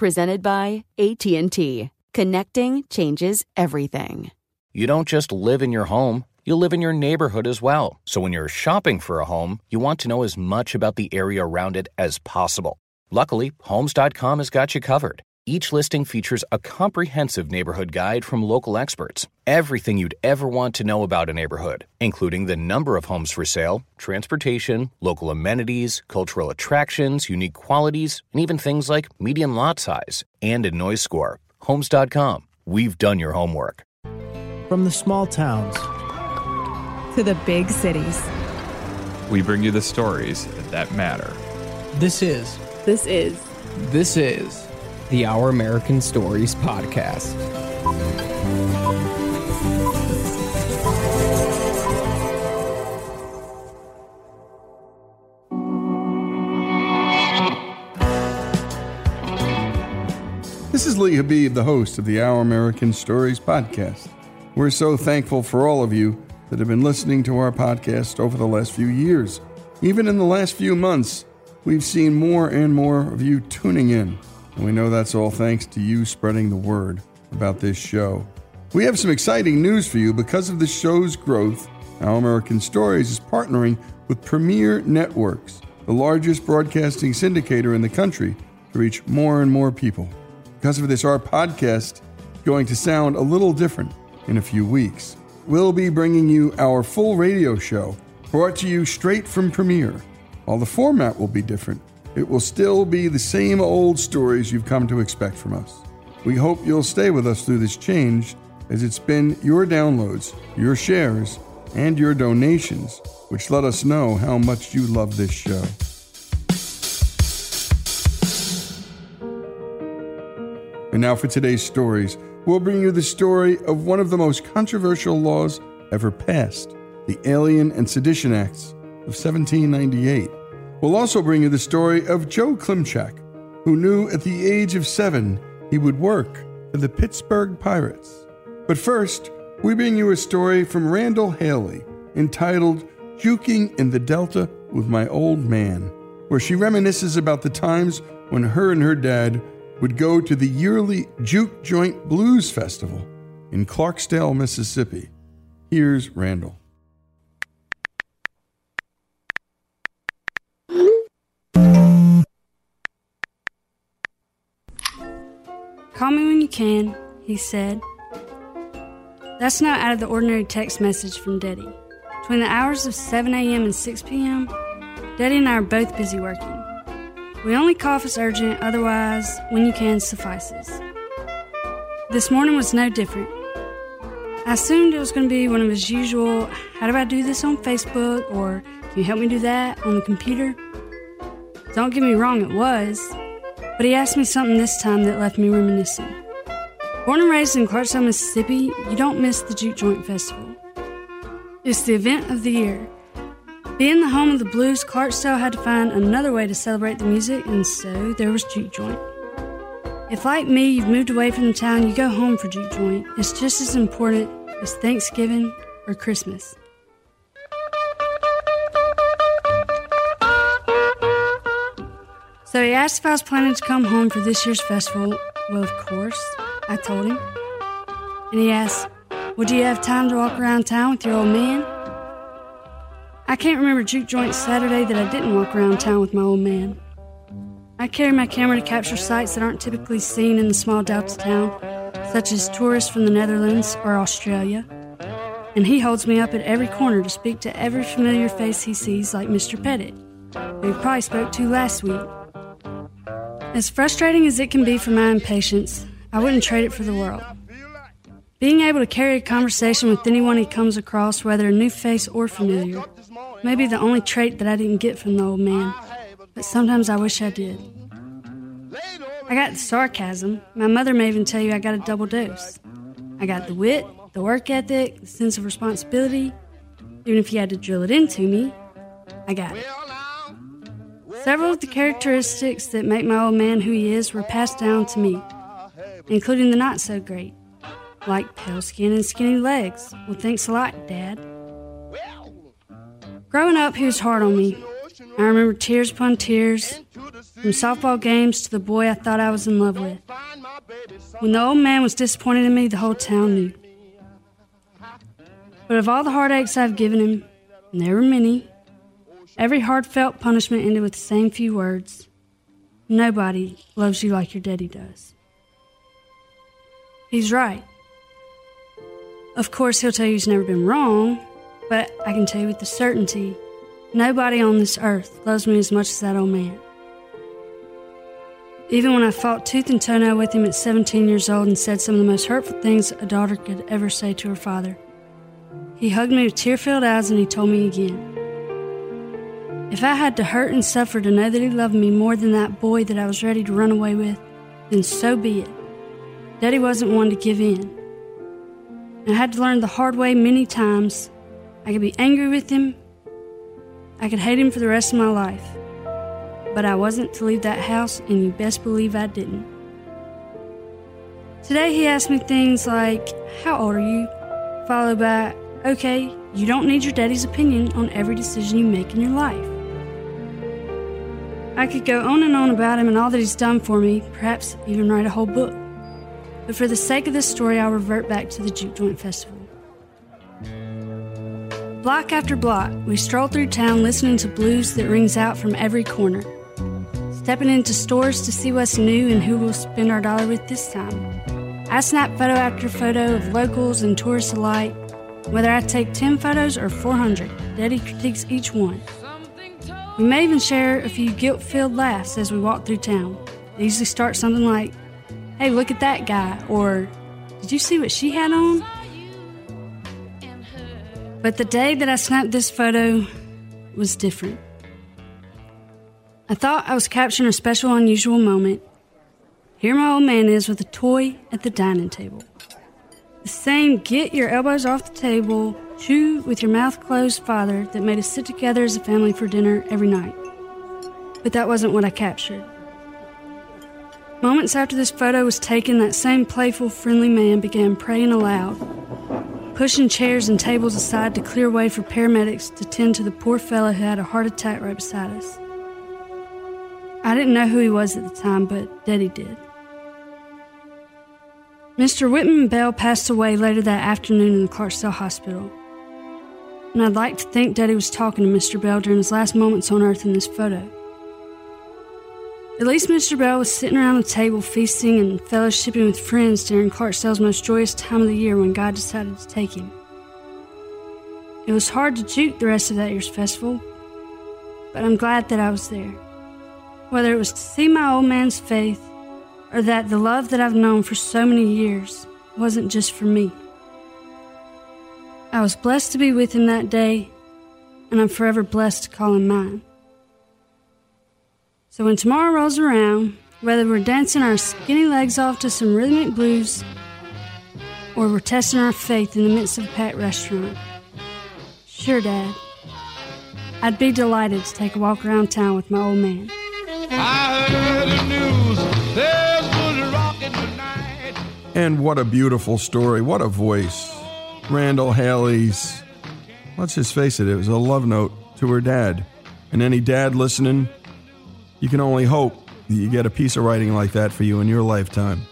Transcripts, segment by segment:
presented by AT&T. Connecting changes everything. You don't just live in your home, you live in your neighborhood as well. So when you're shopping for a home, you want to know as much about the area around it as possible. Luckily, homes.com has got you covered. Each listing features a comprehensive neighborhood guide from local experts. Everything you'd ever want to know about a neighborhood, including the number of homes for sale, transportation, local amenities, cultural attractions, unique qualities, and even things like median lot size and a noise score. Homes.com. We've done your homework. From the small towns to the big cities, we bring you the stories that matter. This is. This is. This is the Our American Stories podcast. This is Lee Habib, the host of the Our American Stories podcast. We're so thankful for all of you that have been listening to our podcast over the last few years. Even in the last few months, we've seen more and more of you tuning in. We know that's all thanks to you spreading the word about this show. We have some exciting news for you because of the show's growth. Our American Stories is partnering with Premier Networks, the largest broadcasting syndicator in the country, to reach more and more people. Because of this, our podcast is going to sound a little different in a few weeks. We'll be bringing you our full radio show, brought to you straight from Premier. While the format will be different, it will still be the same old stories you've come to expect from us. We hope you'll stay with us through this change, as it's been your downloads, your shares, and your donations which let us know how much you love this show. And now for today's stories. We'll bring you the story of one of the most controversial laws ever passed the Alien and Sedition Acts of 1798. We'll also bring you the story of Joe Klimchak, who knew at the age of seven he would work for the Pittsburgh Pirates. But first, we bring you a story from Randall Haley entitled Juking in the Delta with My Old Man, where she reminisces about the times when her and her dad would go to the yearly Juke Joint Blues Festival in Clarksdale, Mississippi. Here's Randall. Call me when you can, he said. That's not out of the ordinary text message from Daddy. Between the hours of 7 a.m. and 6 p.m., Daddy and I are both busy working. We only call if it's urgent, otherwise, when you can suffices. This morning was no different. I assumed it was going to be one of his usual, how do I do this on Facebook, or can you help me do that on the computer? Don't get me wrong, it was, but he asked me something this time that left me reminiscing. Born and raised in Clarksville, Mississippi, you don't miss the Juke Joint Festival. It's the event of the year. Being the home of the blues, Clarksdale had to find another way to celebrate the music, and so there was Juke Joint. If, like me, you've moved away from the town, you go home for Juke Joint. It's just as important as Thanksgiving or Christmas. So he asked if I was planning to come home for this year's festival. Well, of course, I told him. And he asked, Would you have time to walk around town with your old man? I can't remember Juke Joint Saturday that I didn't walk around town with my old man. I carry my camera to capture sights that aren't typically seen in the small Delta town, such as tourists from the Netherlands or Australia. And he holds me up at every corner to speak to every familiar face he sees, like Mr. Pettit, who he probably spoke to last week. As frustrating as it can be for my impatience, I wouldn't trade it for the world. Being able to carry a conversation with anyone he comes across, whether a new face or familiar, may be the only trait that I didn't get from the old man, but sometimes I wish I did. I got the sarcasm. My mother may even tell you I got a double dose. I got the wit, the work ethic, the sense of responsibility. Even if you had to drill it into me, I got it. Several of the characteristics that make my old man who he is were passed down to me, including the not so great, like pale skin and skinny legs. Well, thanks a lot, Dad. Growing up, he was hard on me. I remember tears upon tears, from softball games to the boy I thought I was in love with. When the old man was disappointed in me, the whole town knew. But of all the heartaches I've given him, and there were many, every heartfelt punishment ended with the same few words Nobody loves you like your daddy does. He's right. Of course, he'll tell you he's never been wrong, but I can tell you with the certainty nobody on this earth loves me as much as that old man. Even when I fought tooth and toenail with him at 17 years old and said some of the most hurtful things a daughter could ever say to her father, he hugged me with tear filled eyes and he told me again. If I had to hurt and suffer to know that he loved me more than that boy that I was ready to run away with, then so be it. Daddy wasn't one to give in. I had to learn the hard way many times I could be angry with him. I could hate him for the rest of my life. But I wasn't to leave that house, and you best believe I didn't. Today he asked me things like, How old are you? followed by, Okay, you don't need your daddy's opinion on every decision you make in your life. I could go on and on about him and all that he's done for me, perhaps even write a whole book. But for the sake of this story, I'll revert back to the Juke Joint Festival. Block after block, we stroll through town listening to blues that rings out from every corner. Stepping into stores to see what's new and who we'll spend our dollar with this time. I snap photo after photo of locals and tourists alike. Whether I take 10 photos or 400, Daddy critiques each one. We may even share a few guilt filled laughs as we walk through town. They usually start something like, Hey, look at that guy, or Did you see what she had on? But the day that I snapped this photo was different. I thought I was capturing a special, unusual moment. Here my old man is with a toy at the dining table. The same get your elbows off the table, chew with your mouth closed father that made us sit together as a family for dinner every night. But that wasn't what I captured. Moments after this photo was taken, that same playful, friendly man began praying aloud, pushing chairs and tables aside to clear way for paramedics to tend to the poor fellow who had a heart attack right beside us. I didn't know who he was at the time, but Daddy did. Mr. Whitman Bell passed away later that afternoon in the Clarksdale Hospital. And I'd like to think Daddy was talking to Mr. Bell during his last moments on Earth in this photo. At least Mr. Bell was sitting around the table feasting and fellowshipping with friends during Clarksdale's most joyous time of the year when God decided to take him. It was hard to juke the rest of that year's festival, but I'm glad that I was there. whether it was to see my old man's faith or that the love that I've known for so many years wasn't just for me. I was blessed to be with him that day, and I'm forever blessed to call him mine. So when tomorrow rolls around, whether we're dancing our skinny legs off to some rhythmic blues or we're testing our faith in the midst of a packed restaurant, sure, Dad, I'd be delighted to take a walk around town with my old man. And what a beautiful story. What a voice. Randall Haley's, let's just face it, it was a love note to her dad. And any dad listening, you can only hope that you get a piece of writing like that for you in your lifetime.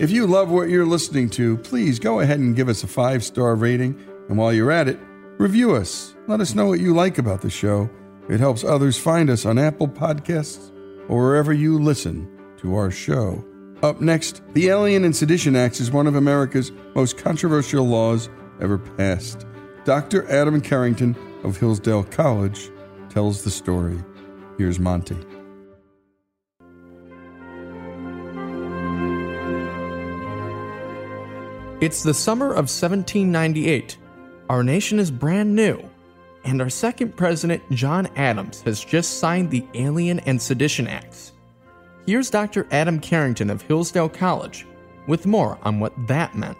If you love what you're listening to, please go ahead and give us a five star rating. And while you're at it, review us. Let us know what you like about the show. It helps others find us on Apple Podcasts or wherever you listen to our show. Up next, the Alien and Sedition Acts is one of America's most controversial laws ever passed. Dr. Adam Carrington of Hillsdale College tells the story. Here's Monty. It's the summer of 1798. Our nation is brand new, and our second president, John Adams, has just signed the Alien and Sedition Acts. Here's Dr. Adam Carrington of Hillsdale College with more on what that meant.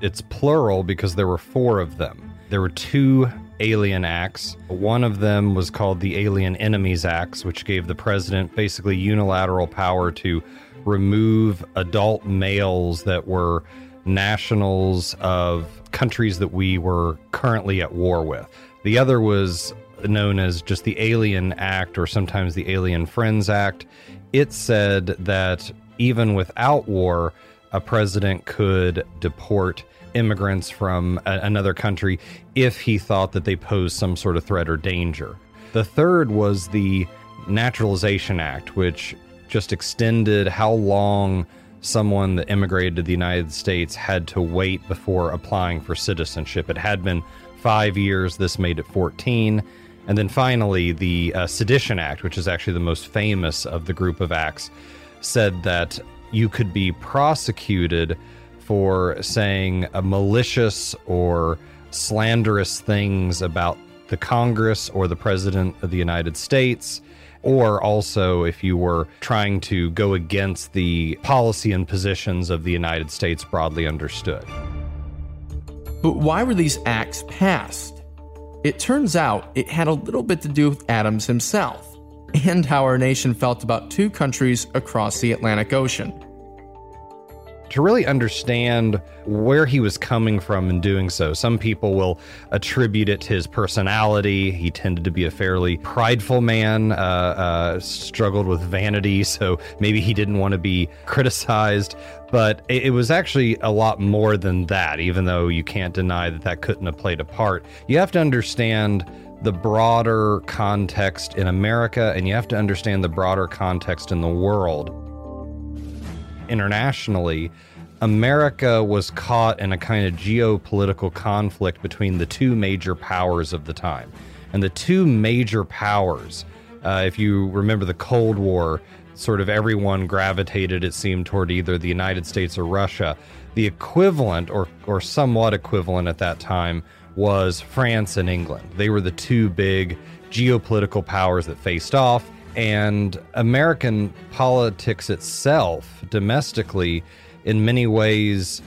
It's plural because there were four of them. There were two alien acts. One of them was called the Alien Enemies Acts, which gave the president basically unilateral power to remove adult males that were nationals of countries that we were currently at war with. The other was known as just the Alien Act or sometimes the Alien Friends Act. It said that even without war, a president could deport immigrants from a- another country if he thought that they posed some sort of threat or danger. The third was the Naturalization Act, which just extended how long someone that immigrated to the United States had to wait before applying for citizenship. It had been five years, this made it 14. And then finally, the uh, Sedition Act, which is actually the most famous of the group of acts, said that you could be prosecuted for saying malicious or slanderous things about the Congress or the President of the United States, or also if you were trying to go against the policy and positions of the United States broadly understood. But why were these acts passed? It turns out it had a little bit to do with Adams himself and how our nation felt about two countries across the Atlantic Ocean. To really understand where he was coming from in doing so. Some people will attribute it to his personality. He tended to be a fairly prideful man, uh, uh, struggled with vanity, so maybe he didn't want to be criticized. But it, it was actually a lot more than that, even though you can't deny that that couldn't have played a part. You have to understand the broader context in America, and you have to understand the broader context in the world internationally, America was caught in a kind of geopolitical conflict between the two major powers of the time. And the two major powers, uh, if you remember the Cold War, sort of everyone gravitated, it seemed, toward either the United States or Russia. The equivalent, or, or somewhat equivalent at that time, was France and England. They were the two big geopolitical powers that faced off and American politics itself, domestically, in many ways,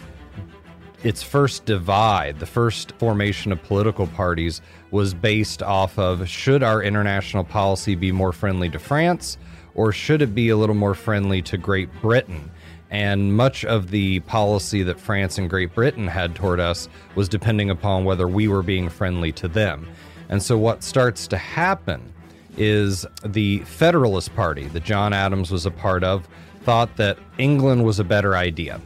its first divide, the first formation of political parties, was based off of should our international policy be more friendly to France or should it be a little more friendly to Great Britain? And much of the policy that France and Great Britain had toward us was depending upon whether we were being friendly to them. And so, what starts to happen is the Federalist Party that John Adams was a part of thought that England was a better idea.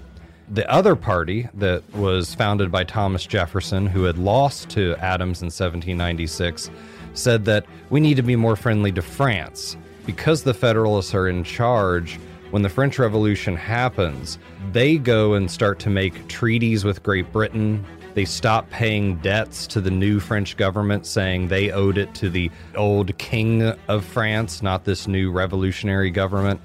The other party that was founded by Thomas Jefferson, who had lost to Adams in 1796, said that we need to be more friendly to France. Because the Federalists are in charge, when the French Revolution happens, they go and start to make treaties with Great Britain, They stopped paying debts to the new French government, saying they owed it to the old king of France, not this new revolutionary government.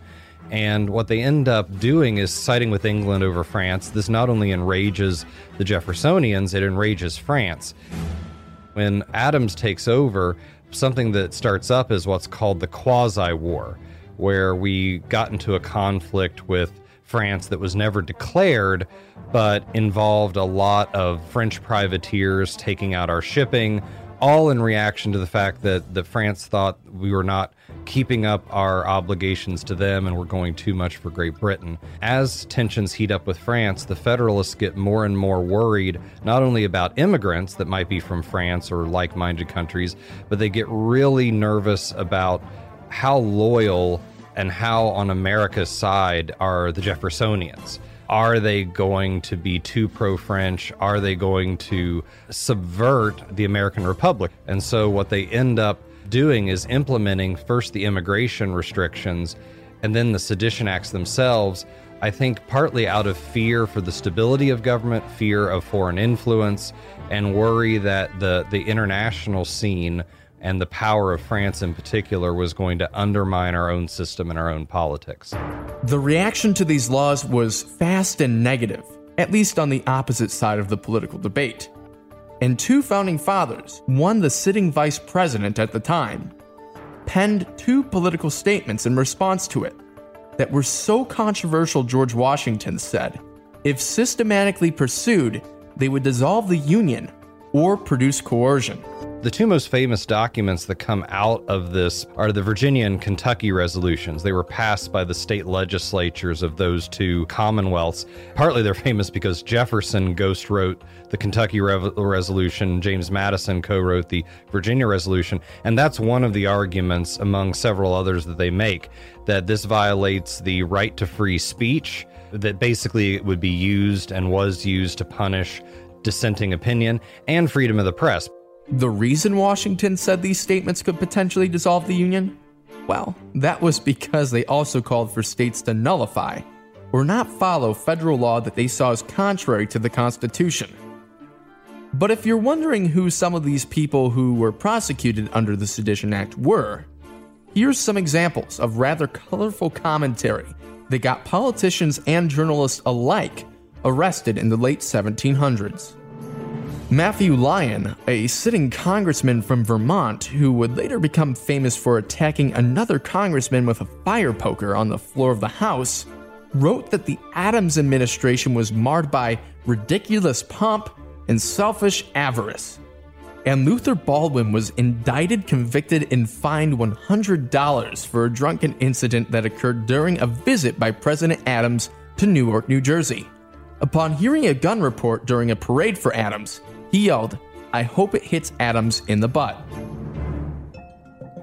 And what they end up doing is siding with England over France. This not only enrages the Jeffersonians, it enrages France. When Adams takes over, something that starts up is what's called the quasi war, where we got into a conflict with France that was never declared, but involved a lot of French privateers taking out our shipping, all in reaction to the fact that, that France thought we were not keeping up our obligations to them and we're going too much for Great Britain. As tensions heat up with France, the Federalists get more and more worried not only about immigrants that might be from France or like minded countries, but they get really nervous about how loyal and how on America's side are the Jeffersonians. Are they going to be too pro French? Are they going to subvert the American Republic? And so, what they end up doing is implementing first the immigration restrictions and then the sedition acts themselves. I think partly out of fear for the stability of government, fear of foreign influence, and worry that the, the international scene and the power of France in particular was going to undermine our own system and our own politics. The reaction to these laws was fast and negative, at least on the opposite side of the political debate. And two founding fathers, one the sitting vice president at the time, penned two political statements in response to it that were so controversial, George Washington said, if systematically pursued, they would dissolve the Union or produce coercion. The two most famous documents that come out of this are the Virginia and Kentucky resolutions. They were passed by the state legislatures of those two commonwealths. Partly they're famous because Jefferson ghost wrote the Kentucky Re- resolution, James Madison co wrote the Virginia resolution. And that's one of the arguments, among several others, that they make that this violates the right to free speech, that basically it would be used and was used to punish dissenting opinion and freedom of the press. The reason Washington said these statements could potentially dissolve the Union? Well, that was because they also called for states to nullify or not follow federal law that they saw as contrary to the Constitution. But if you're wondering who some of these people who were prosecuted under the Sedition Act were, here's some examples of rather colorful commentary that got politicians and journalists alike arrested in the late 1700s. Matthew Lyon, a sitting congressman from Vermont who would later become famous for attacking another congressman with a fire poker on the floor of the House, wrote that the Adams administration was marred by ridiculous pomp and selfish avarice. And Luther Baldwin was indicted, convicted, and fined $100 for a drunken incident that occurred during a visit by President Adams to Newark, New Jersey. Upon hearing a gun report during a parade for Adams, he yelled, I hope it hits Adams in the butt.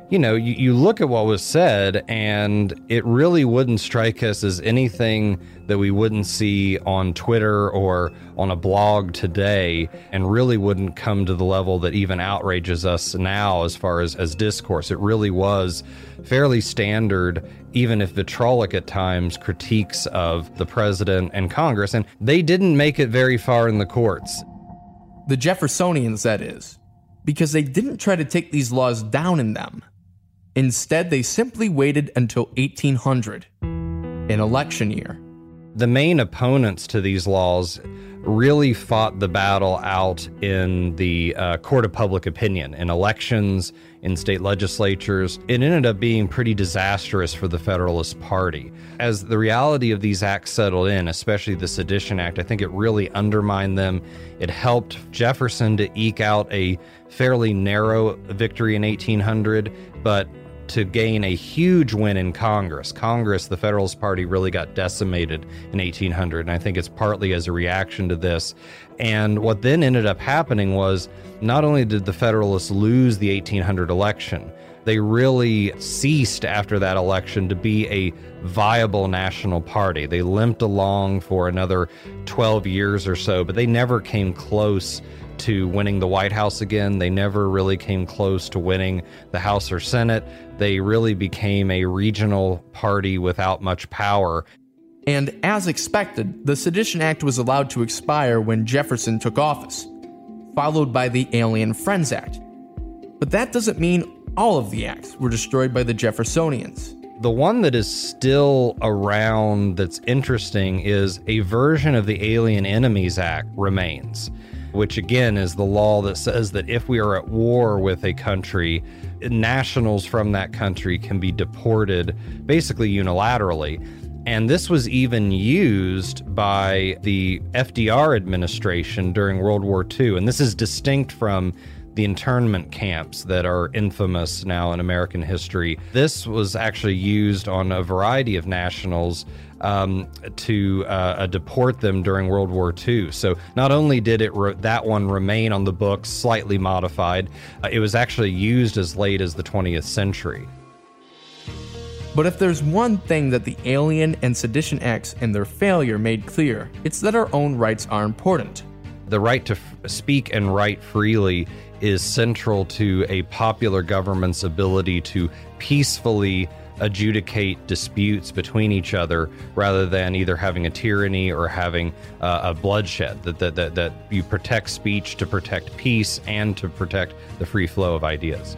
You know, you, you look at what was said, and it really wouldn't strike us as anything that we wouldn't see on Twitter or on a blog today, and really wouldn't come to the level that even outrages us now as far as, as discourse. It really was fairly standard, even if vitrolic at times, critiques of the president and Congress, and they didn't make it very far in the courts. The Jeffersonians, that is, because they didn't try to take these laws down in them. Instead, they simply waited until 1800, an election year. The main opponents to these laws really fought the battle out in the uh, court of public opinion, in elections, in state legislatures. It ended up being pretty disastrous for the Federalist Party. As the reality of these acts settled in, especially the Sedition Act, I think it really undermined them. It helped Jefferson to eke out a fairly narrow victory in 1800, but to gain a huge win in Congress. Congress, the Federalist Party, really got decimated in 1800, and I think it's partly as a reaction to this. And what then ended up happening was not only did the Federalists lose the 1800 election, they really ceased after that election to be a viable national party. They limped along for another 12 years or so, but they never came close to winning the White House again. They never really came close to winning the House or Senate. They really became a regional party without much power. And as expected, the Sedition Act was allowed to expire when Jefferson took office, followed by the Alien Friends Act. But that doesn't mean all of the acts were destroyed by the Jeffersonians. The one that is still around that's interesting is a version of the Alien Enemies Act remains, which again is the law that says that if we are at war with a country, nationals from that country can be deported basically unilaterally. And this was even used by the FDR administration during World War II. And this is distinct from the internment camps that are infamous now in American history. This was actually used on a variety of nationals um, to uh, uh, deport them during World War II. So not only did it re- that one remain on the books, slightly modified, uh, it was actually used as late as the 20th century. But if there's one thing that the Alien and Sedition Acts and their failure made clear, it's that our own rights are important. The right to f- speak and write freely is central to a popular government's ability to peacefully adjudicate disputes between each other rather than either having a tyranny or having uh, a bloodshed. That, that, that, that you protect speech to protect peace and to protect the free flow of ideas.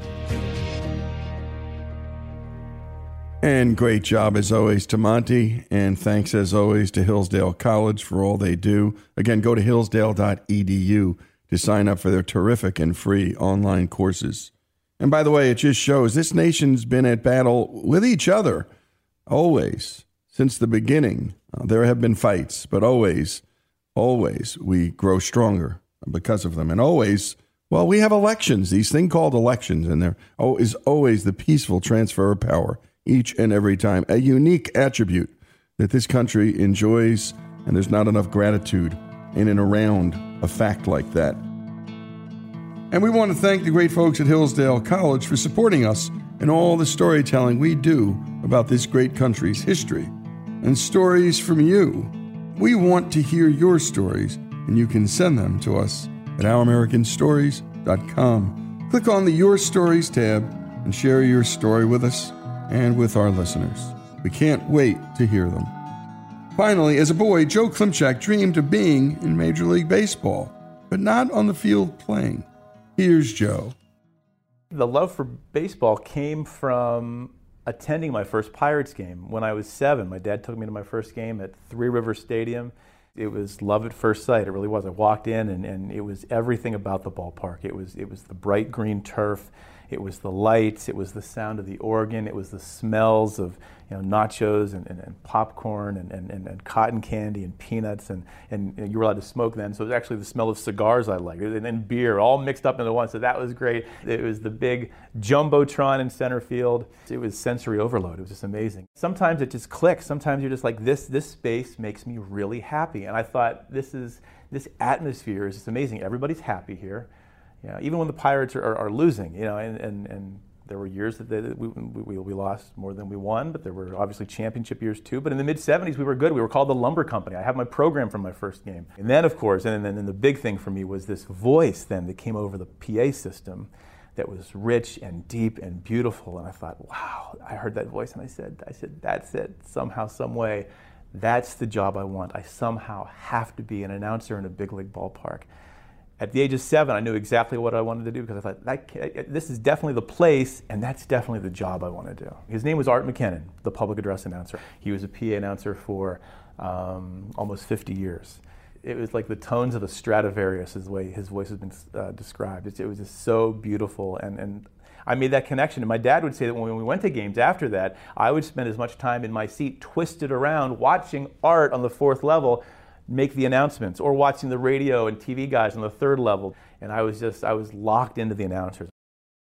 And great job as always to Monty. And thanks as always to Hillsdale College for all they do. Again, go to hillsdale.edu to sign up for their terrific and free online courses. And by the way, it just shows this nation's been at battle with each other always since the beginning. Uh, there have been fights, but always, always we grow stronger because of them. And always, well, we have elections, these things called elections, and there is always the peaceful transfer of power each and every time. A unique attribute that this country enjoys, and there's not enough gratitude in and around a fact like that. And we want to thank the great folks at Hillsdale College for supporting us in all the storytelling we do about this great country's history and stories from you. We want to hear your stories, and you can send them to us at ouramericanstories.com. Click on the Your Stories tab and share your story with us and with our listeners. We can't wait to hear them. Finally, as a boy, Joe Klimchak dreamed of being in Major League Baseball, but not on the field playing. Here's Joe. The love for baseball came from attending my first Pirates game when I was seven. My dad took me to my first game at Three River Stadium. It was love at first sight. It really was. I walked in and, and it was everything about the ballpark. It was it was the bright green turf. It was the lights. It was the sound of the organ. It was the smells of you know, nachos and, and, and popcorn and, and, and, cotton candy and peanuts, and, and, you were allowed to smoke then. So it was actually the smell of cigars I liked, and then beer, all mixed up into one. So that was great. It was the big jumbotron in center field. It was sensory overload. It was just amazing. Sometimes it just clicks. Sometimes you're just like, this, this space makes me really happy. And I thought, this is this atmosphere is just amazing. Everybody's happy here. You know, even when the Pirates are, are, are losing, you know, and, and, and there were years that they, we, we, we, lost more than we won, but there were obviously championship years too. But in the mid 70s, we were good. We were called the Lumber Company. I have my program from my first game. And then, of course, and then the big thing for me was this voice then that came over the PA system that was rich and deep and beautiful. And I thought, wow, I heard that voice and I said, I said, that's it, somehow, some way. That's the job I want. I somehow have to be an announcer in a big league ballpark at the age of seven, I knew exactly what I wanted to do because I thought that, this is definitely the place and that's definitely the job I want to do. His name was Art McKennan, the public address announcer. He was a PA announcer for um, almost 50 years. It was like the tones of a Stradivarius, is the way his voice has been uh, described. It, it, was just so beautiful, and, and I made that connection. And my dad would say that when we went to games after that, I would spend as much time in my seat twisted around watching Art on the fourth level make the announcements or watching the radio and TV guys on the third level. And I was just, I was locked into the announcers.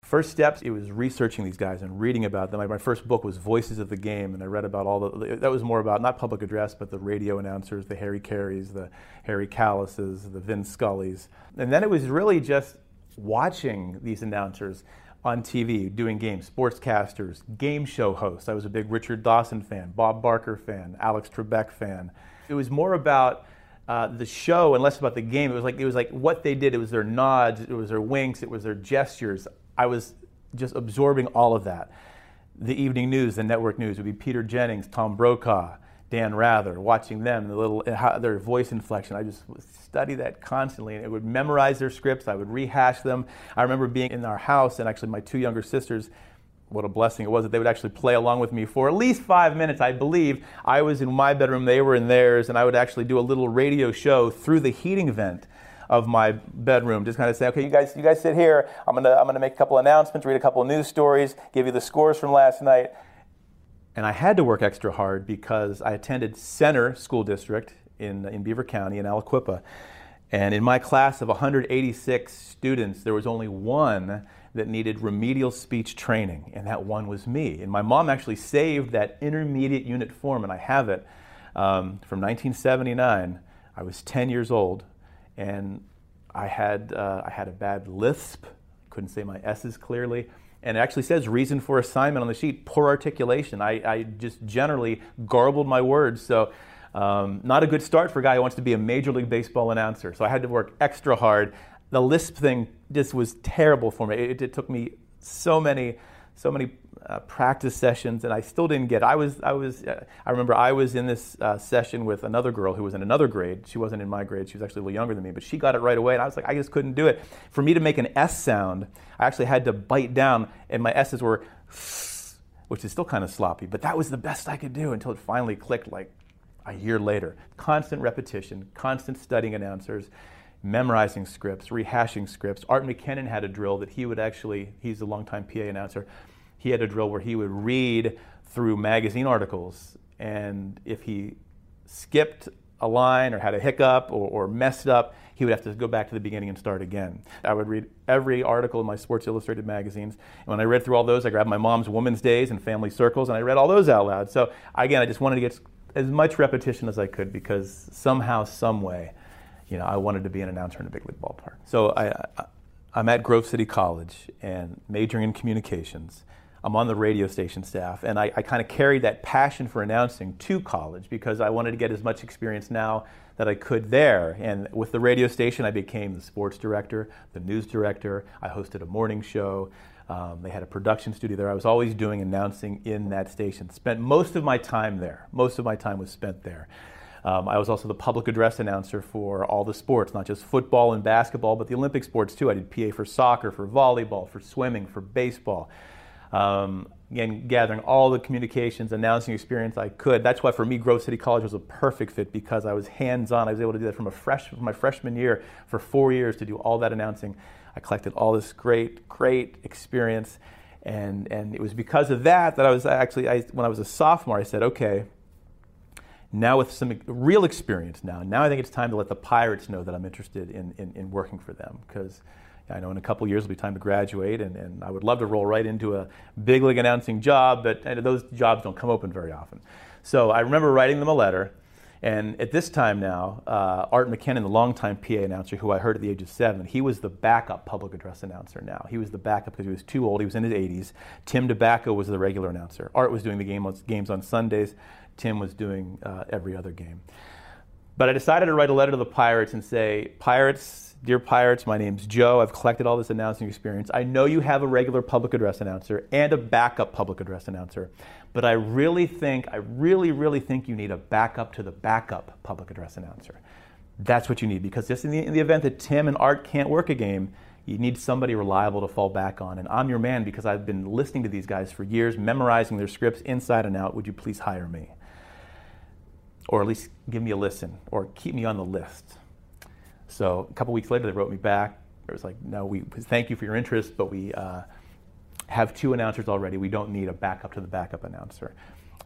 First steps, it was researching these guys and reading about them. My first book was Voices of the Game, and I read about all the, that was more about not public address, but the radio announcers, the Harry Careys, the Harry Kalases, the Vin Scullys. And then it was really just watching these announcers on TV doing games, sportscasters, game show hosts. I was a big Richard Dawson fan, Bob Barker fan, Alex Trebek fan. It was more about uh, the show and less about the game. It was like it was like what they did. It was their nods, it was their winks, it was their gestures. I was just absorbing all of that. The evening news, the network news would be Peter Jennings, Tom Brokaw, Dan Rather, watching them, the little how, their voice inflection. I just study that constantly, and I would memorize their scripts. I would rehash them. I remember being in our house, and actually my two younger sisters. What a blessing it was that they would actually play along with me for at least five minutes. I believe I was in my bedroom, they were in theirs, and I would actually do a little radio show through the heating vent of my bedroom. Just kind of say, okay, you guys, you guys sit here. I'm gonna, I'm gonna make a couple announcements, read a couple news stories, give you the scores from last night. And I had to work extra hard because I attended Center School District in, in Beaver County in Aliquippa. And in my class of 186 students, there was only one that needed remedial speech training, and that one was me. And my mom actually saved that intermediate unit form, and I have it um, from 1979. I was 10 years old, and I had, uh, I had a bad lisp, couldn't say my S's clearly. And it actually says reason for assignment on the sheet, poor articulation. I, I just generally garbled my words. So, um, not a good start for a guy who wants to be a Major League Baseball announcer. So, I had to work extra hard. The lisp thing just was terrible for me. It, it took me so many, so many uh, practice sessions, and I still didn't get. It. I was, I was, uh, I remember I was in this uh, session with another girl who was in another grade. She wasn't in my grade; she was actually a little younger than me, but she got it right away, and I was like, I just couldn't do it. For me to make an S sound, I actually had to bite down, and my S's were, which is still kind of sloppy, but that was the best I could do until it finally clicked, like a year later. Constant repetition, constant studying announcers memorizing scripts, rehashing scripts. Art McKennan had a drill that he would actually, he's a longtime PA announcer, he had a drill where he would read through magazine articles, and if he skipped a line or had a hiccup or, or, messed up, he would have to go back to the beginning and start again. I would read every article in my Sports Illustrated magazines. And when I read through all those, I grabbed my mom's Women's Days and Family Circles, and I read all those out loud. So again, I just wanted to get as much repetition as I could because somehow, some way, you know, I wanted to be an announcer in a big league ballpark. So I, I, I'm at Grove City College and majoring in communications. I'm on the radio station staff, and I, I kind of carried that passion for announcing to college because I wanted to get as much experience now that I could there. And with the radio station, I became the sports director, the news director. I hosted a morning show. Um, they had a production studio there. I was always doing announcing in that station. Spent most of my time there. Most of my time was spent there. Um, I was also the public address announcer for all the sports, not just football and basketball, but the Olympic sports too. I did PA for soccer, for volleyball, for swimming, for baseball. Um, again, gathering all the communications, announcing experience I could. That's why for me, Grove City College was a perfect fit because I was hands-on. I was able to do that from a fresh, from my freshman year for four years to do all that announcing. I collected all this great, great experience, and and it was because of that that I was actually, I, when I was a sophomore, I said, okay. Now with some real experience now, now I think it's time to let the Pirates know that I'm interested in, in, in working for them because I know in a couple years it'll be time to graduate, and, and I would love to roll right into a big league announcing job, but those jobs don't come open very often. So I remember writing them a letter, and at this time now, uh, Art McKennan, the longtime PA announcer who I heard at the age of seven, he was the backup public address announcer now. He was the backup because he was too old. He was in his 80s. Tim DeBacco was the regular announcer. Art was doing the game on, games on Sundays. Tim was doing uh, every other game. But I decided to write a letter to the Pirates and say, Pirates, Dear Pirates, my name's Joe. I've collected all this announcing experience. I know you have a regular public address announcer and a backup public address announcer, but I really think, I really, really think you need a backup to the backup public address announcer. That's what you need because just in the, in the event that Tim and Art can't work a game, you need somebody reliable to fall back on. And I'm your man because I've been listening to these guys for years, memorizing their scripts inside and out. Would you please hire me? Or at least give me a listen or keep me on the list. So a couple weeks later, they wrote me back. It was like, no, we thank you for your interest, but we uh, have two announcers already. We don't need a backup to the backup announcer.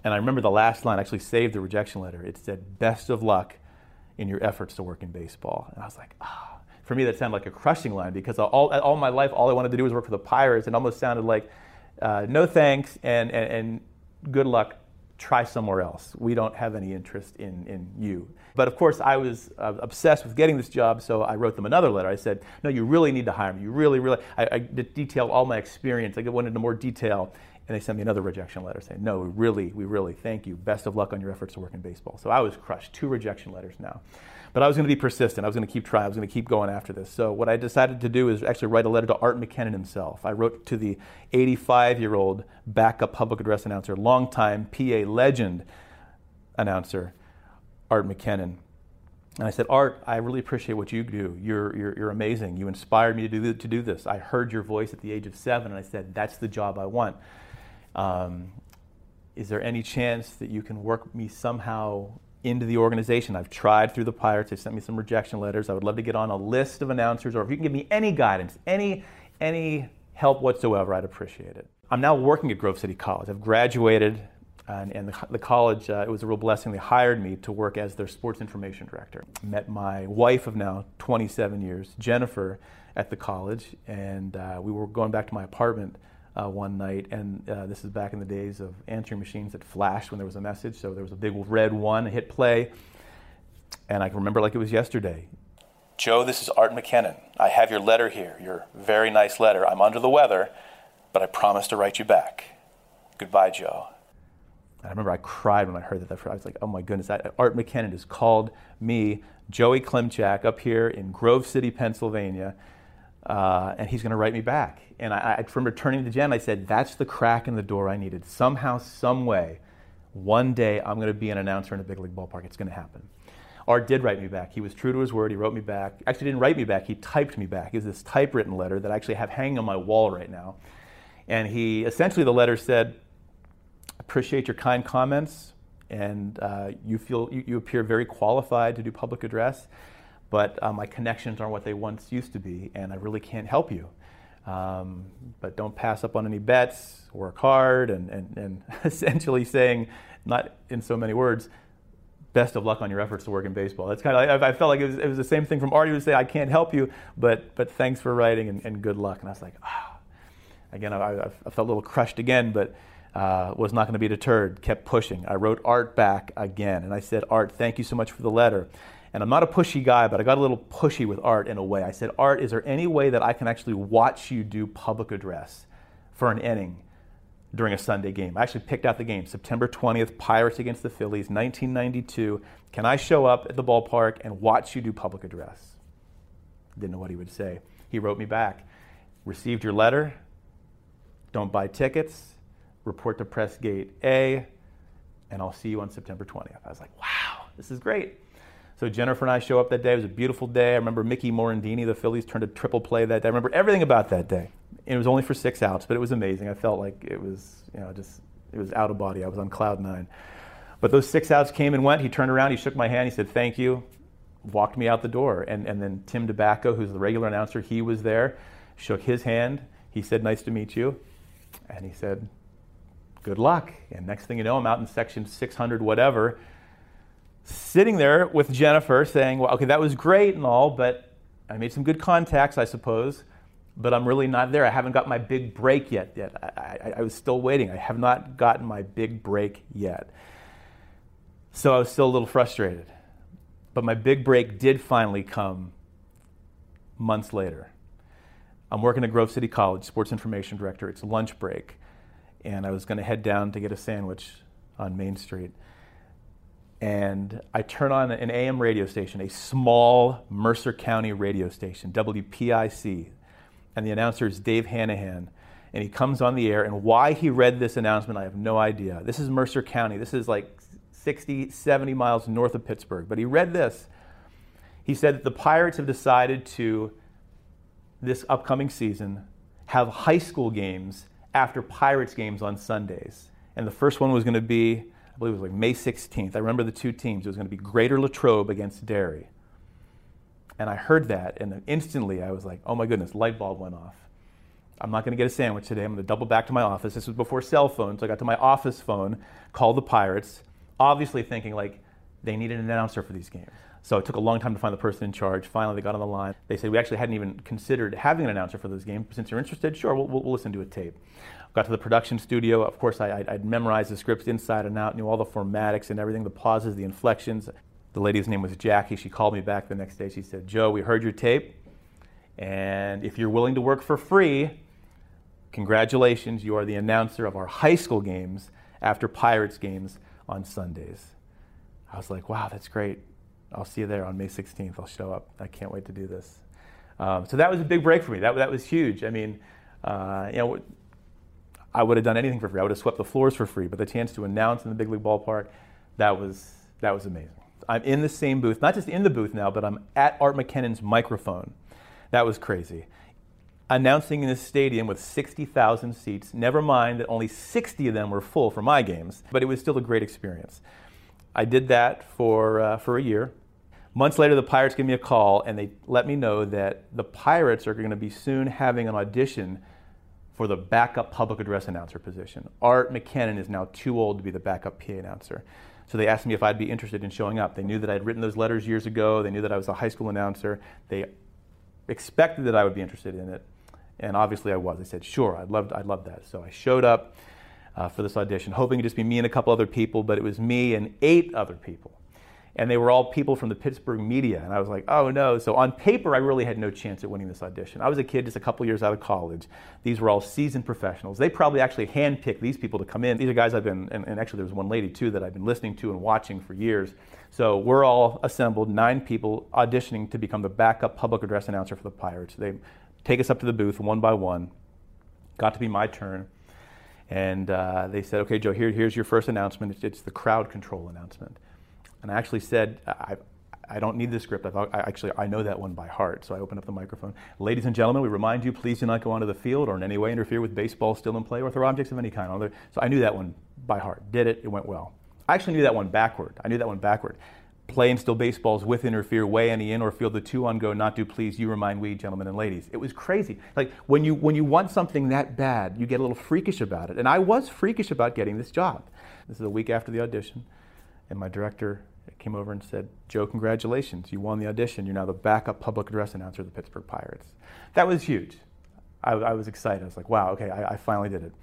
And I remember the last line, I actually saved the rejection letter. It said, best of luck in your efforts to work in baseball. And I was like, ah. Oh. For me, that sounded like a crushing line because all, all my life, all I wanted to do was work for the Pirates. and almost sounded like, uh, no thanks and, and, and good luck try somewhere else. We don't have any interest in, in you. But of course, I was uh, obsessed with getting this job, so I wrote them another letter. I said, No, you really need to hire me. You really, really. I, detailed all my experience. I went into more detail. And they sent me another rejection letter saying, No, we really, we really thank you. Best of luck on your efforts to work in baseball. So I was crushed. Two rejection letters now. But I was going to be persistent. I was going to keep trying. I was going to keep going after this. So what I decided to do is actually write a letter to Art McKennan himself. I wrote to the 85 year old backup public address announcer, longtime PA legend, announcer, Art McKennan. And I said, Art, I really appreciate what you do. You're, you're, you're amazing. You inspired me to do, to do this. I heard your voice at the age of seven, and I said, that's the job I want. Um, is there any chance that you can work me somehow into the organization? I've tried through the Pirates. They sent me some rejection letters. I would love to get on a list of announcers, or if you can give me any guidance, any, any help whatsoever, I'd appreciate it. I'm now working at Grove City College. I've graduated and, and the, the, college, uh, it was a real blessing. They hired me to work as their sports information director. Met my wife of now 27 years, Jennifer, at the college, and uh, we were going back to my apartment uh, one night, and uh, this is back in the days of answering machines that flashed when there was a message. So there was a big red one, hit play, and I can remember like it was yesterday. Joe, this is Art McKennan. I have your letter here, your very nice letter. I'm under the weather, but I promise to write you back. Goodbye, Joe. I remember I cried when I heard that. I was like, oh my goodness, Art McKennan has called me, Joey Klimchak, up here in Grove City, Pennsylvania, uh, and he's going to write me back. And I, I remember turning to Jen, I said, that's the crack in the door I needed. Somehow, some way, one day I'm going to be an announcer in a big league ballpark. It's going to happen. Art did write me back. He was true to his word. He wrote me back. Actually, didn't write me back. He typed me back. It was this typewritten letter that I actually have hanging on my wall right now. And he essentially the letter said, appreciate your kind comments, and uh, you feel you, you, appear very qualified to do public address, but uh, my connections aren't what they once used to be, and I really can't help you. Um, but don't pass up on any bets, work hard, and, and, and essentially saying, not in so many words, best of luck on your efforts to work in baseball. That's kind of, I, I felt like it was, it was, the same thing from Artie who would say, I can't help you, but, but thanks for writing and, and good luck. And I was like, ah. Oh. Again, I, I, felt a little crushed again, but uh, was not going to be deterred, kept pushing. I wrote Art back again, and I said, Art, thank you so much for the letter. And I'm not a pushy guy, but I got a little pushy with Art in a way. I said, Art, is there any way that I can actually watch you do public address for an inning during a Sunday game? I actually picked out the game, September 20th, Pirates against the Phillies, 1992. Can I show up at the ballpark and watch you do public address? Didn't know what he would say. He wrote me back, received your letter, don't buy tickets, report to press gate A, and I'll see you on September 20th. I was like, wow, this is great. So Jennifer and I show up that day. It was a beautiful day. I remember Mickey Morandini, the Phillies, turned a triple play that day. I remember everything about that day. And it was only for six outs, but it was amazing. I felt like it was, you know, just, it was out of body. I was on cloud nine. But those six outs came and went. He turned around, he shook my hand, he said, thank you, walked me out the door. And, and then Tim DeBacco, who's the regular announcer, he was there, shook his hand. He said, nice to meet you. And he said, good luck. And next thing you know, I'm out in section 600, whatever, sitting there with Jennifer saying, well, okay, that was great and all, but I made some good contacts, I suppose, but I'm really not there. I haven't got my big break yet. yet. I, I, I was still waiting. I have not gotten my big break yet. So I was still a little frustrated. But my big break did finally come months later. I'm working at Grove City College, sports information director. It's lunch break and I was going to head down to get a sandwich on Main Street. And I turn on an AM radio station, a small Mercer County radio station, WPIC. And the announcer is Dave Hanahan. And he comes on the air. And why he read this announcement, I have no idea. This is Mercer County. This is like 60, 70 miles north of Pittsburgh. But he read this. He said that the Pirates have decided to, this upcoming season, have high school games after Pirates games on Sundays. And the first one was going to be, believe it was like May 16th. I remember the two teams. It was going to be Greater Latrobe against Derry. And I heard that, and instantly I was like, oh my goodness, light bulb went off. I'm not going to get a sandwich today. I'm going to double back to my office. This was before cell phones. So I got to my office phone, called the Pirates, obviously thinking like they needed an announcer for these games. So it took a long time to find the person in charge. Finally, they got on the line. They said, We actually hadn't even considered having an announcer for this game. Since you're interested, sure, we'll, we'll, listen to a tape. Got to the production studio. Of course, I, would memorized the scripts inside and out, knew all the formatics and everything, the pauses, the inflections. The lady's name was Jackie. She called me back the next day. She said, Joe, we heard your tape. And if you're willing to work for free, congratulations, you are the announcer of our high school games after Pirates games on Sundays. I was like, wow, that's great. I'll see you there on May 16th. I'll show up. I can't wait to do this. Um, so that was a big break for me. That, that was huge. I mean, uh, you know, I would have done anything for free. I would have swept the floors for free. But the chance to announce in the big league ballpark, That was that was amazing. I'm in the same booth, not just in the booth now, but I'm at Art McKennan's microphone. That was crazy. Announcing in this stadium with 60,000 seats, never mind that only 60 of them were full for my games, but it was still a great experience. I did that for, uh, for a year. Months later, the Pirates gave me a call and they let me know that the Pirates are going to be soon having an audition for the backup public address announcer position. Art McKennan is now too old to be the backup PA announcer. So they asked me if I'd be interested in showing up. They knew that I'd written those letters years ago. They knew that I was a high school announcer. They expected that I would be interested in it. And obviously I was. I said, sure, I'd love, I'd love that. So I showed up uh, for this audition, hoping it'd just be me and a couple other people, but it was me and eight other people and they were all people from the Pittsburgh media. And I was like, oh no. So on paper, I really had no chance at winning this audition. I was a kid just a couple years out of college. These were all seasoned professionals. They probably actually handpicked these people to come in. These are guys I've been, and, and actually there was one lady too that I've been listening to and watching for years. So we're all assembled, nine people auditioning to become the backup public address announcer for the Pirates. They take us up to the booth one by one. Got to be my turn. And uh, they said, okay, Joe, here, here's your first announcement. It's, it's the crowd control announcement. And I actually said, I, I don't need the script. I thought, I actually, I know that one by heart. So I opened up the microphone. Ladies and gentlemen, we remind you, please do not go onto the field or in any way interfere with baseball still in play or throw objects of any kind. So I knew that one by heart. Did it, it went well. I actually knew that one backward. I knew that one backward. Play and still baseballs with interfere, way any in or field the two on go, not do please, you remind we, gentlemen and ladies. It was crazy. Like when you when you want something that bad, you get a little freakish about it. And I was freakish about getting this job. This is a week after the audition, and my director came over and said, Joe, congratulations. You won the audition. You're now the backup public address announcer of the Pittsburgh Pirates. That was huge. I, I was excited. I was like, wow, okay, I, I finally did it.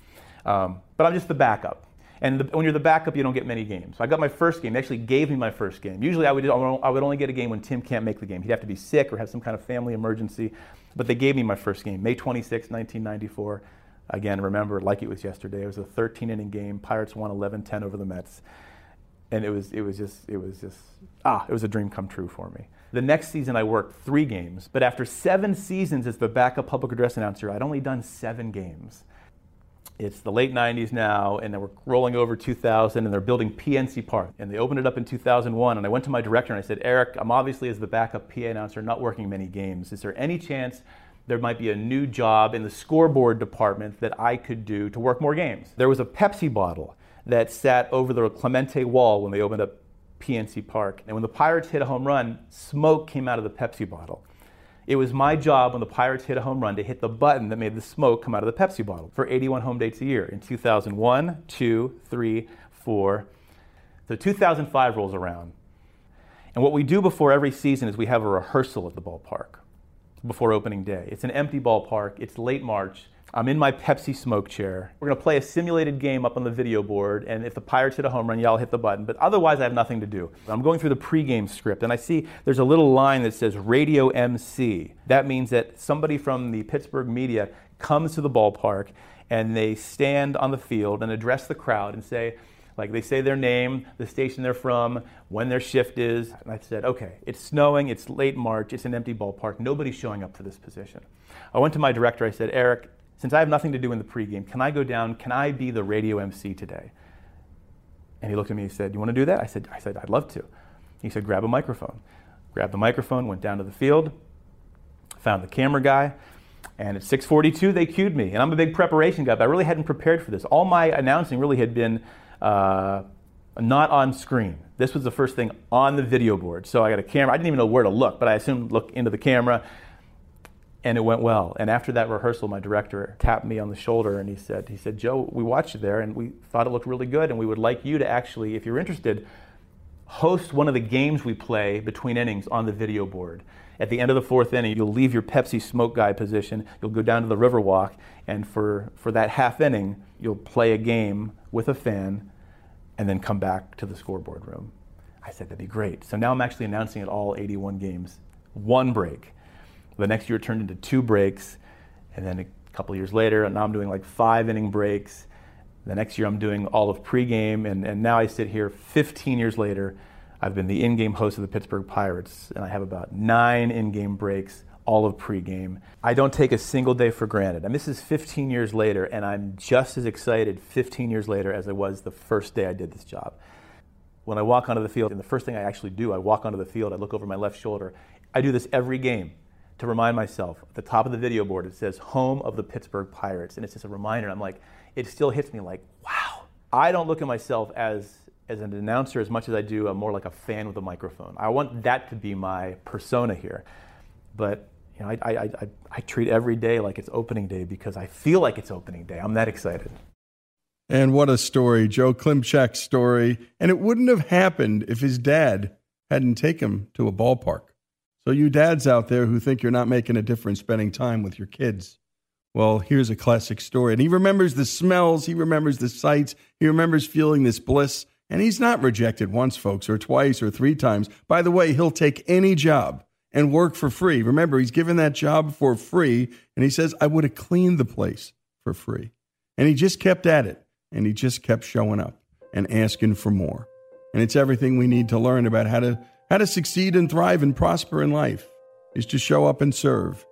Um, but I'm just the backup. And the, when you're the backup, you don't get many games. I got my first game. They actually gave me my first game. Usually I would, I would only get a game when Tim can't make the game. He'd have to be sick or have some kind of family emergency. But they gave me my first game, May 26, 1994. Again, remember, like it was yesterday, it was a 13 inning game. Pirates won 11 10 over the Mets and it was it was just it was just ah it was a dream come true for me. The next season I worked three games, but after seven seasons as the backup public address announcer, I'd only done seven games. It's the late 90s now, and we're rolling over 2000, and they're building PNC Park. And they opened it up in 2001, and I went to my director and I said, Eric, I'm obviously as the backup PA announcer not working many games. Is there any chance there might be a new job in the scoreboard department that I could do to work more games? There was a Pepsi bottle that sat over the Clemente wall when they opened up PNC Park. And when the Pirates hit a home run, smoke came out of the Pepsi bottle. It was my job when the Pirates hit a home run to hit the button that made the smoke come out of the Pepsi bottle for 81 home dates a year in 2001, 2, 3, 4. So 2005 rolls around. And what we do before every season is we have a rehearsal at the ballpark before opening day. It's an empty ballpark, it's late March. I'm in my Pepsi smoke chair. We're going to play a simulated game up on the video board, and if the Pirates hit a home run, yeah, I'll hit the button. But otherwise, I have nothing to do. I'm going through the pregame script, and I see there's a little line that says Radio MC. That means that somebody from the Pittsburgh media comes to the ballpark, and they stand on the field and address the crowd and say, like they say their name, the station they're from, when their shift is. And I said, okay, it's snowing, it's late March, it's an empty ballpark, nobody's showing up for this position. I went to my director, I said, Eric, since I have nothing to do in the pregame, can I go down? Can I be the radio MC today? And he looked at me and said, You want to do that? I said, I said, I'd love to. He said, Grab a microphone. Grabbed the microphone, went down to the field, found the camera guy, and at 6:42 they cued me. And I'm a big preparation guy, but I really hadn't prepared for this. All my announcing really had been uh, not on screen. This was the first thing on the video board. So I got a camera. I didn't even know where to look, but I assumed look into the camera and it went well. And after that rehearsal, my director tapped me on the shoulder and he said, he said, Joe, we watched you there and we thought it looked really good and we would like you to actually, if you're interested, host one of the games we play between innings on the video board. At the end of the fourth inning, you'll leave your Pepsi smoke guy position, you'll go down to the Riverwalk, and for, for that half inning, you'll play a game with a fan and then come back to the scoreboard room. I said, that'd be great. So now I'm actually announcing it all 81 games. One break. The next year turned into two breaks, and then a couple years later, and now I'm doing like five inning breaks. The next year I'm doing all of pregame, and, and now I sit here 15 years later. I've been the in-game host of the Pittsburgh Pirates, and I have about nine in-game breaks, all of pregame. I don't take a single day for granted. And this is 15 years later, and I'm just as excited 15 years later as I was the first day I did this job. when I walk onto the field, and the first thing I actually do, I walk onto the field, I look over my left shoulder. I do this every game to remind myself. At the top of the video board, it says home of the Pittsburgh Pirates. And it's just a reminder. I'm like, it still hits me like, wow. I don't look at myself as, as an announcer as much as I do a more like a fan with a microphone. I want that to be my persona here. But you know, I, I, I, I treat every day like it's opening day because I feel like it's opening day. I'm that excited. And what a story, Joe Klimchak's story. And it wouldn't have happened if his dad hadn't taken him to a ballpark. So, you dads out there who think you're not making a difference spending time with your kids, well, here's a classic story. And he remembers the smells, he remembers the sights, he remembers feeling this bliss. And he's not rejected once, folks, or twice, or three times. By the way, he'll take any job and work for free. Remember, he's given that job for free. And he says, I would have cleaned the place for free. And he just kept at it. And he just kept showing up and asking for more. And it's everything we need to learn about how to how to succeed and thrive and prosper in life is to show up and serve.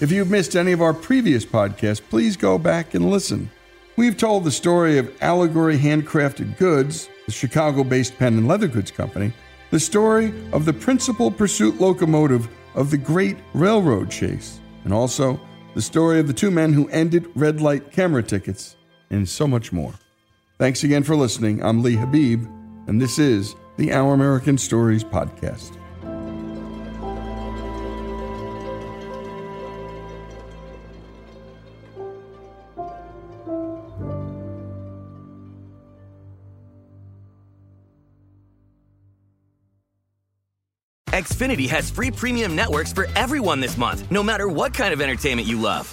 If you've missed any of our previous podcasts, please go back and listen. We've told the story of Allegory Handcrafted Goods, the Chicago based pen and leather goods company, the story of the principal pursuit locomotive of the Great Railroad Chase, and also the story of the two men who ended red light camera tickets, and so much more. Thanks again for listening. I'm Lee Habib and this is the Our American Stories podcast. Xfinity has free premium networks for everyone this month, no matter what kind of entertainment you love.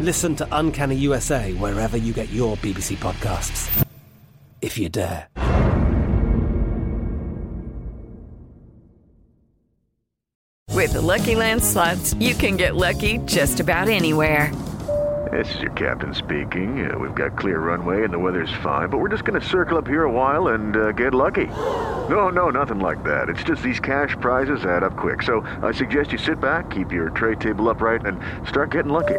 Listen to Uncanny USA wherever you get your BBC podcasts, if you dare. With the Lucky Land slots, you can get lucky just about anywhere. This is your captain speaking. Uh, we've got clear runway and the weather's fine, but we're just going to circle up here a while and uh, get lucky. No, no, nothing like that. It's just these cash prizes add up quick. So I suggest you sit back, keep your tray table upright, and start getting lucky.